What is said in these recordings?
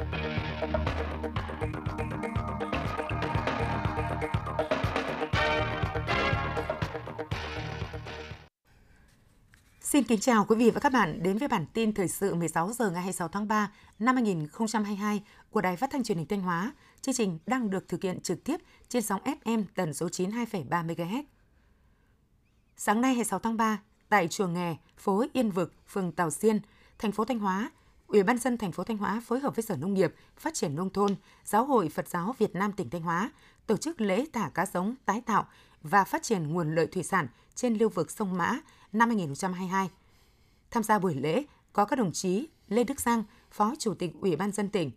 Xin kính chào quý vị và các bạn đến với bản tin thời sự 16 giờ ngày 26 tháng 3 năm 2022 của Đài Phát thanh Truyền hình Thanh Hóa. Chương trình đang được thực hiện trực tiếp trên sóng FM tần số 92,3 MHz. Sáng nay 26 tháng 3, tại chùa Nghè, phố Yên Vực, phường Tào Xiên, thành phố Thanh Hóa, Ủy ban dân thành phố Thanh Hóa phối hợp với Sở Nông nghiệp, Phát triển nông thôn, Giáo hội Phật giáo Việt Nam tỉnh Thanh Hóa tổ chức lễ thả cá giống tái tạo và phát triển nguồn lợi thủy sản trên lưu vực sông Mã năm 2022. Tham gia buổi lễ có các đồng chí Lê Đức Giang, Phó Chủ tịch Ủy ban dân tỉnh,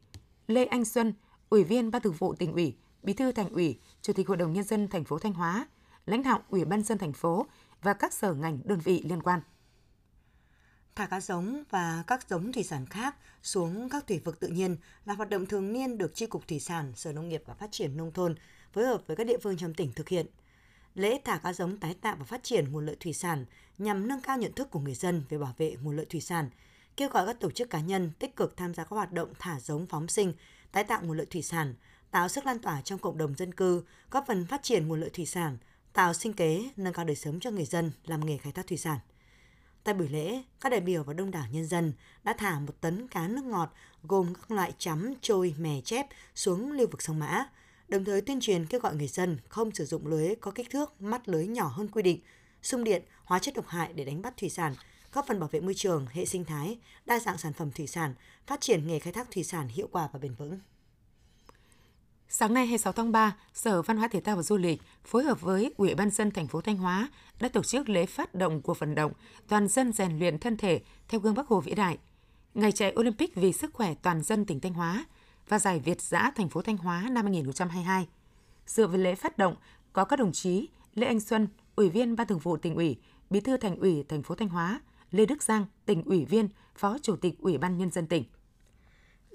Lê Anh Xuân, Ủy viên Ban Thường vụ tỉnh ủy, Bí thư Thành ủy, Chủ tịch Hội đồng nhân dân thành phố Thanh Hóa, lãnh đạo Ủy ban dân thành phố và các sở ngành đơn vị liên quan. Thả cá giống và các giống thủy sản khác xuống các thủy vực tự nhiên là hoạt động thường niên được tri cục Thủy sản, Sở Nông nghiệp và Phát triển Nông thôn phối hợp với các địa phương trong tỉnh thực hiện. Lễ thả cá giống tái tạo và phát triển nguồn lợi thủy sản nhằm nâng cao nhận thức của người dân về bảo vệ nguồn lợi thủy sản, kêu gọi các tổ chức cá nhân tích cực tham gia các hoạt động thả giống phóng sinh, tái tạo nguồn lợi thủy sản, tạo sức lan tỏa trong cộng đồng dân cư, góp phần phát triển nguồn lợi thủy sản, tạo sinh kế, nâng cao đời sống cho người dân làm nghề khai thác thủy sản. Tại buổi lễ, các đại biểu và đông đảo nhân dân đã thả một tấn cá nước ngọt gồm các loại chấm, trôi, mè chép xuống lưu vực sông Mã, đồng thời tuyên truyền kêu gọi người dân không sử dụng lưới có kích thước mắt lưới nhỏ hơn quy định, xung điện, hóa chất độc hại để đánh bắt thủy sản, góp phần bảo vệ môi trường, hệ sinh thái, đa dạng sản phẩm thủy sản, phát triển nghề khai thác thủy sản hiệu quả và bền vững. Sáng nay 26 tháng 3, Sở Văn hóa Thể thao và Du lịch phối hợp với Ủy ban dân thành phố Thanh Hóa đã tổ chức lễ phát động cuộc vận động toàn dân rèn luyện thân thể theo gương Bắc Hồ vĩ đại. Ngày chạy Olympic vì sức khỏe toàn dân tỉnh Thanh Hóa và giải Việt giã thành phố Thanh Hóa năm 2022. Dự với lễ phát động có các đồng chí Lê Anh Xuân, Ủy viên Ban Thường vụ tỉnh ủy, Bí thư Thành ủy thành phố Thanh Hóa, Lê Đức Giang, tỉnh ủy viên, Phó Chủ tịch Ủy ban nhân dân tỉnh.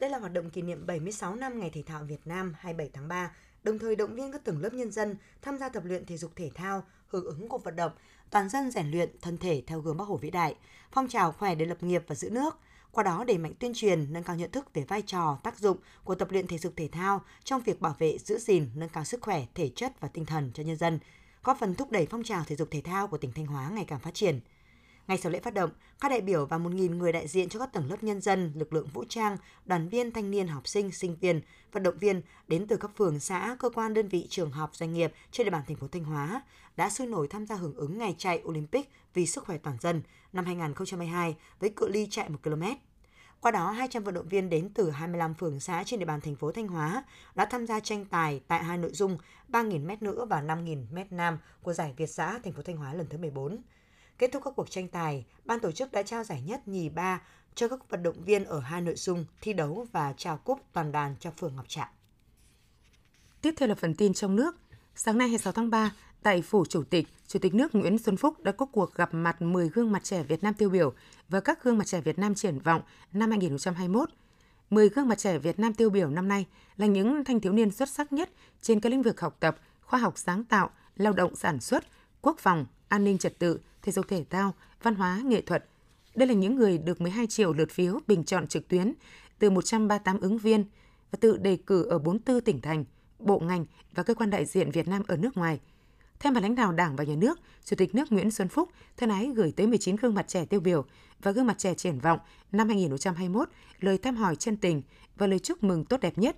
Đây là hoạt động kỷ niệm 76 năm Ngày Thể thao Việt Nam 27 tháng 3, đồng thời động viên các tầng lớp nhân dân tham gia tập luyện thể dục thể thao, hưởng ứng cuộc vận động. Toàn dân rèn luyện thân thể theo gương Bắc Hồ vĩ đại, phong trào khỏe để lập nghiệp và giữ nước, qua đó đẩy mạnh tuyên truyền, nâng cao nhận thức về vai trò, tác dụng của tập luyện thể dục thể thao trong việc bảo vệ, giữ gìn, nâng cao sức khỏe, thể chất và tinh thần cho nhân dân, góp phần thúc đẩy phong trào thể dục thể thao của tỉnh Thanh Hóa ngày càng phát triển. Ngay sau lễ phát động, các đại biểu và 1.000 người đại diện cho các tầng lớp nhân dân, lực lượng vũ trang, đoàn viên thanh niên học sinh, sinh viên, vận động viên đến từ các phường xã, cơ quan đơn vị trường học, doanh nghiệp trên địa bàn thành phố Thanh Hóa đã sôi nổi tham gia hưởng ứng ngày chạy Olympic vì sức khỏe toàn dân năm 2022 với cự ly chạy 1 km. Qua đó, 200 vận động viên đến từ 25 phường xã trên địa bàn thành phố Thanh Hóa đã tham gia tranh tài tại hai nội dung 3.000m nữ và 5.000m nam của giải Việt xã thành phố Thanh Hóa lần thứ 14. Kết thúc các cuộc tranh tài, ban tổ chức đã trao giải nhất nhì ba cho các vận động viên ở hai nội dung thi đấu và trao cúp toàn đoàn cho phường Ngọc Trạng. Tiếp theo là phần tin trong nước. Sáng nay 26 tháng 3, tại Phủ Chủ tịch, Chủ tịch nước Nguyễn Xuân Phúc đã có cuộc gặp mặt 10 gương mặt trẻ Việt Nam tiêu biểu và các gương mặt trẻ Việt Nam triển vọng năm 2021. 10 gương mặt trẻ Việt Nam tiêu biểu năm nay là những thanh thiếu niên xuất sắc nhất trên các lĩnh vực học tập, khoa học sáng tạo, lao động sản xuất, quốc phòng, an ninh trật tự, thể dục thể thao, văn hóa, nghệ thuật. Đây là những người được 12 triệu lượt phiếu bình chọn trực tuyến từ 138 ứng viên và tự đề cử ở 44 tỉnh thành, bộ ngành và cơ quan đại diện Việt Nam ở nước ngoài. Thêm mặt lãnh đạo Đảng và Nhà nước, Chủ tịch nước Nguyễn Xuân Phúc thân ái gửi tới 19 gương mặt trẻ tiêu biểu và gương mặt trẻ triển vọng năm 2021 lời thăm hỏi chân tình và lời chúc mừng tốt đẹp nhất.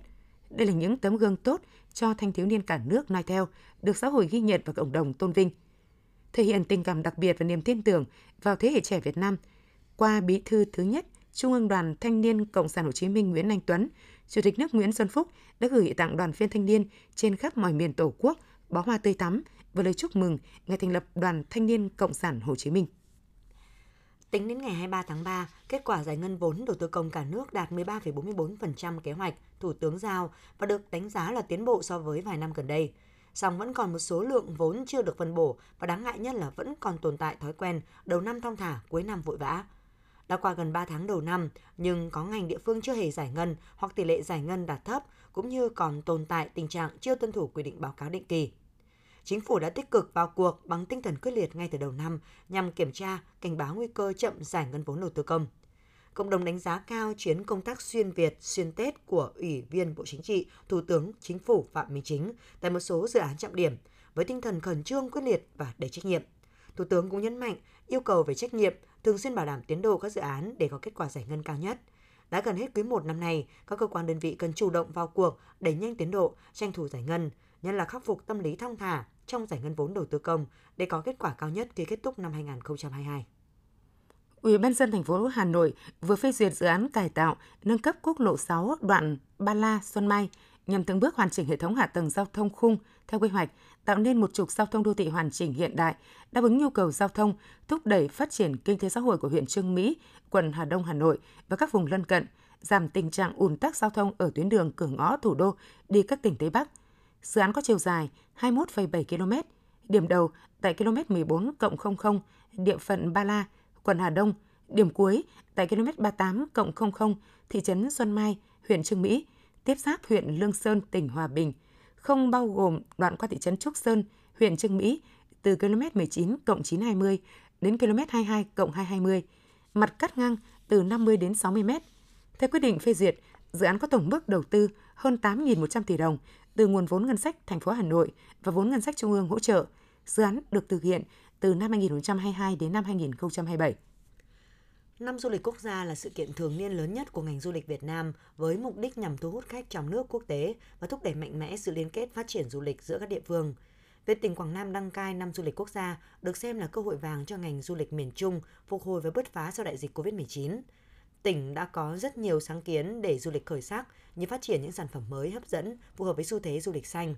Đây là những tấm gương tốt cho thanh thiếu niên cả nước noi theo, được xã hội ghi nhận và cộng đồng tôn vinh thể hiện tình cảm đặc biệt và niềm tin tưởng vào thế hệ trẻ Việt Nam. Qua bí thư thứ nhất, Trung ương Đoàn Thanh niên Cộng sản Hồ Chí Minh Nguyễn Anh Tuấn, Chủ tịch nước Nguyễn Xuân Phúc đã gửi tặng đoàn viên thanh niên trên khắp mọi miền Tổ quốc bó hoa tươi tắm và lời chúc mừng ngày thành lập Đoàn Thanh niên Cộng sản Hồ Chí Minh. Tính đến ngày 23 tháng 3, kết quả giải ngân vốn đầu tư công cả nước đạt 13,44% kế hoạch Thủ tướng giao và được đánh giá là tiến bộ so với vài năm gần đây song vẫn còn một số lượng vốn chưa được phân bổ và đáng ngại nhất là vẫn còn tồn tại thói quen đầu năm thong thả, cuối năm vội vã. Đã qua gần 3 tháng đầu năm, nhưng có ngành địa phương chưa hề giải ngân hoặc tỷ lệ giải ngân đạt thấp, cũng như còn tồn tại tình trạng chưa tuân thủ quy định báo cáo định kỳ. Chính phủ đã tích cực vào cuộc bằng tinh thần quyết liệt ngay từ đầu năm nhằm kiểm tra, cảnh báo nguy cơ chậm giải ngân vốn đầu tư công cộng đồng đánh giá cao chuyến công tác xuyên Việt, xuyên Tết của Ủy viên Bộ Chính trị, Thủ tướng Chính phủ Phạm Minh Chính tại một số dự án trọng điểm với tinh thần khẩn trương, quyết liệt và đầy trách nhiệm. Thủ tướng cũng nhấn mạnh yêu cầu về trách nhiệm, thường xuyên bảo đảm tiến độ các dự án để có kết quả giải ngân cao nhất. Đã gần hết quý 1 năm này, các cơ quan đơn vị cần chủ động vào cuộc, đẩy nhanh tiến độ, tranh thủ giải ngân, nhất là khắc phục tâm lý thong thả trong giải ngân vốn đầu tư công để có kết quả cao nhất khi kết thúc năm 2022. Ủy ban dân thành phố Hà Nội vừa phê duyệt dự án cải tạo, nâng cấp quốc lộ 6 đoạn Ba La Xuân Mai nhằm từng bước hoàn chỉnh hệ thống hạ tầng giao thông khung theo quy hoạch, tạo nên một trục giao thông đô thị hoàn chỉnh hiện đại, đáp ứng nhu cầu giao thông, thúc đẩy phát triển kinh tế xã hội của huyện Trương Mỹ, quận Hà Đông, Hà Nội và các vùng lân cận, giảm tình trạng ùn tắc giao thông ở tuyến đường cửa ngõ thủ đô đi các tỉnh Tây Bắc. Dự án có chiều dài 21,7 km, điểm đầu tại km 14 00 địa phận Ba La, quận Hà Đông, điểm cuối tại km 38 00 thị trấn Xuân Mai, huyện Trương Mỹ, tiếp giáp huyện Lương Sơn, tỉnh Hòa Bình, không bao gồm đoạn qua thị trấn Trúc Sơn, huyện Trương Mỹ từ km 19 920 đến km 22 220, mặt cắt ngang từ 50 đến 60 m. Theo quyết định phê duyệt, dự án có tổng mức đầu tư hơn 8.100 tỷ đồng từ nguồn vốn ngân sách thành phố Hà Nội và vốn ngân sách trung ương hỗ trợ. Dự án được thực hiện từ năm 2022 đến năm 2027. Năm du lịch quốc gia là sự kiện thường niên lớn nhất của ngành du lịch Việt Nam với mục đích nhằm thu hút khách trong nước quốc tế và thúc đẩy mạnh mẽ sự liên kết phát triển du lịch giữa các địa phương. Việc tỉnh Quảng Nam đăng cai năm du lịch quốc gia được xem là cơ hội vàng cho ngành du lịch miền Trung phục hồi và bứt phá sau đại dịch COVID-19. Tỉnh đã có rất nhiều sáng kiến để du lịch khởi sắc như phát triển những sản phẩm mới hấp dẫn phù hợp với xu thế du lịch xanh.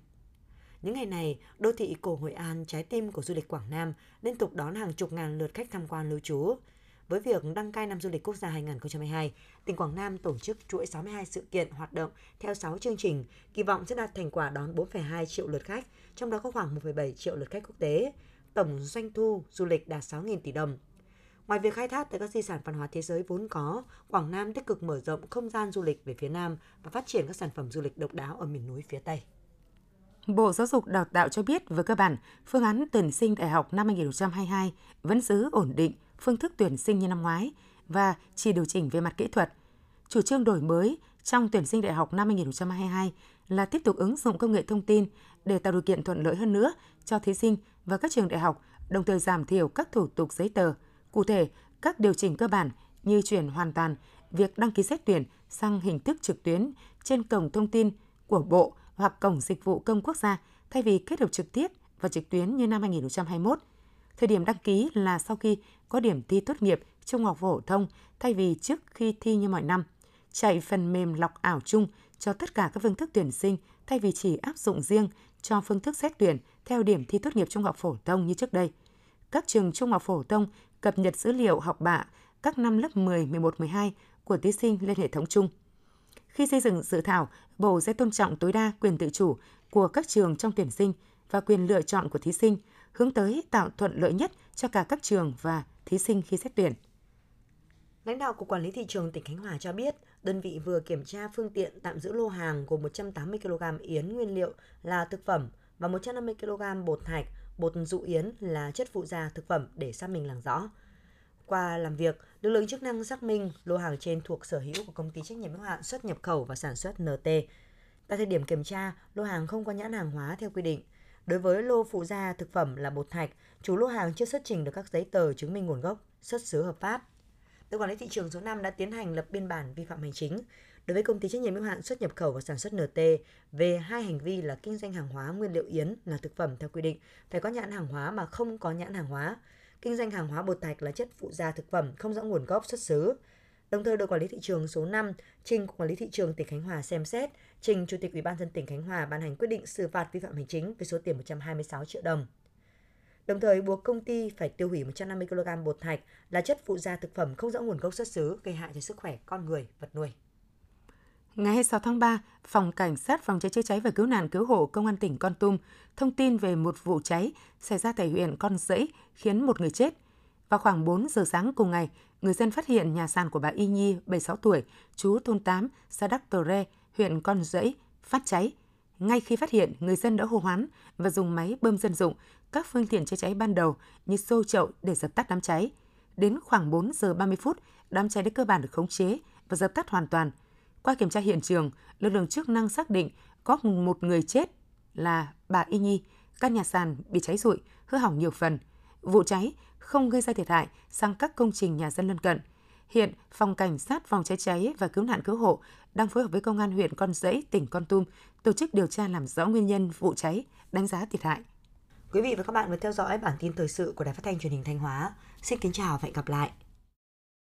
Những ngày này, đô thị cổ Hội An, trái tim của du lịch Quảng Nam, liên tục đón hàng chục ngàn lượt khách tham quan lưu trú. Với việc đăng cai năm du lịch quốc gia 2022, tỉnh Quảng Nam tổ chức chuỗi 62 sự kiện hoạt động theo 6 chương trình, kỳ vọng sẽ đạt thành quả đón 4,2 triệu lượt khách, trong đó có khoảng 1,7 triệu lượt khách quốc tế. Tổng doanh thu du lịch đạt 6.000 tỷ đồng. Ngoài việc khai thác tại các di sản văn hóa thế giới vốn có, Quảng Nam tích cực mở rộng không gian du lịch về phía Nam và phát triển các sản phẩm du lịch độc đáo ở miền núi phía Tây. Bộ Giáo dục Đào tạo cho biết về cơ bản, phương án tuyển sinh đại học năm 2022 vẫn giữ ổn định phương thức tuyển sinh như năm ngoái và chỉ điều chỉnh về mặt kỹ thuật. Chủ trương đổi mới trong tuyển sinh đại học năm 2022 là tiếp tục ứng dụng công nghệ thông tin để tạo điều kiện thuận lợi hơn nữa cho thí sinh và các trường đại học, đồng thời giảm thiểu các thủ tục giấy tờ. Cụ thể, các điều chỉnh cơ bản như chuyển hoàn toàn việc đăng ký xét tuyển sang hình thức trực tuyến trên cổng thông tin của Bộ hoặc cổng dịch vụ công quốc gia thay vì kết hợp trực tiếp và trực tuyến như năm 2021. Thời điểm đăng ký là sau khi có điểm thi tốt nghiệp trung học phổ thông thay vì trước khi thi như mọi năm. Chạy phần mềm lọc ảo chung cho tất cả các phương thức tuyển sinh thay vì chỉ áp dụng riêng cho phương thức xét tuyển theo điểm thi tốt nghiệp trung học phổ thông như trước đây. Các trường trung học phổ thông cập nhật dữ liệu học bạ các năm lớp 10, 11, 12 của thí sinh lên hệ thống chung. Khi xây dựng dự thảo, Bộ sẽ tôn trọng tối đa quyền tự chủ của các trường trong tuyển sinh và quyền lựa chọn của thí sinh, hướng tới tạo thuận lợi nhất cho cả các trường và thí sinh khi xét tuyển. Lãnh đạo Cục Quản lý Thị trường tỉnh Khánh Hòa cho biết, đơn vị vừa kiểm tra phương tiện tạm giữ lô hàng gồm 180 kg yến nguyên liệu là thực phẩm và 150 kg bột thạch, bột dụ yến là chất phụ gia thực phẩm để xác minh làm rõ. Qua làm việc, lực lượng chức năng xác minh lô hàng trên thuộc sở hữu của công ty trách nhiệm hữu hạn xuất nhập khẩu và sản xuất NT. Tại thời điểm kiểm tra, lô hàng không có nhãn hàng hóa theo quy định. Đối với lô phụ gia thực phẩm là bột thạch, chủ lô hàng chưa xuất trình được các giấy tờ chứng minh nguồn gốc, xuất xứ hợp pháp. Đội quản lý thị trường số 5 đã tiến hành lập biên bản vi phạm hành chính đối với công ty trách nhiệm hữu hạn xuất nhập khẩu và sản xuất NT về hai hành vi là kinh doanh hàng hóa nguyên liệu yến là thực phẩm theo quy định phải có nhãn hàng hóa mà không có nhãn hàng hóa, kinh doanh hàng hóa bột thạch là chất phụ gia thực phẩm không rõ nguồn gốc xuất xứ. Đồng thời đội quản lý thị trường số 5 trình cục quản lý thị trường tỉnh Khánh Hòa xem xét, trình Chủ tịch Ủy ban dân tỉnh Khánh Hòa ban hành quyết định xử phạt vi phạm hành chính với số tiền 126 triệu đồng. Đồng thời buộc công ty phải tiêu hủy 150 kg bột thạch là chất phụ gia thực phẩm không rõ nguồn gốc xuất xứ gây hại cho sức khỏe con người, vật nuôi. Ngày 26 tháng 3, Phòng Cảnh sát Phòng cháy chữa cháy và Cứu nạn Cứu hộ Công an tỉnh Con Tum thông tin về một vụ cháy xảy ra tại huyện Con Rẫy khiến một người chết. Vào khoảng 4 giờ sáng cùng ngày, người dân phát hiện nhà sàn của bà Y Nhi, 76 tuổi, chú thôn 8, xã Đắc Tờ Re, huyện Con Rẫy, phát cháy. Ngay khi phát hiện, người dân đã hô hoán và dùng máy bơm dân dụng, các phương tiện chữa cháy ban đầu như xô chậu để dập tắt đám cháy. Đến khoảng 4 giờ 30 phút, đám cháy đã cơ bản được khống chế và dập tắt hoàn toàn. Qua kiểm tra hiện trường, lực lượng chức năng xác định có một người chết là bà Y Nhi, căn nhà sàn bị cháy rụi, hư hỏng nhiều phần. Vụ cháy không gây ra thiệt hại sang các công trình nhà dân lân cận. Hiện, Phòng Cảnh sát Phòng cháy cháy và Cứu nạn Cứu hộ đang phối hợp với Công an huyện Con Rẫy, tỉnh Con Tum tổ chức điều tra làm rõ nguyên nhân vụ cháy, đánh giá thiệt hại. Quý vị và các bạn vừa theo dõi bản tin thời sự của Đài Phát thanh Truyền hình Thanh Hóa. Xin kính chào và hẹn gặp lại.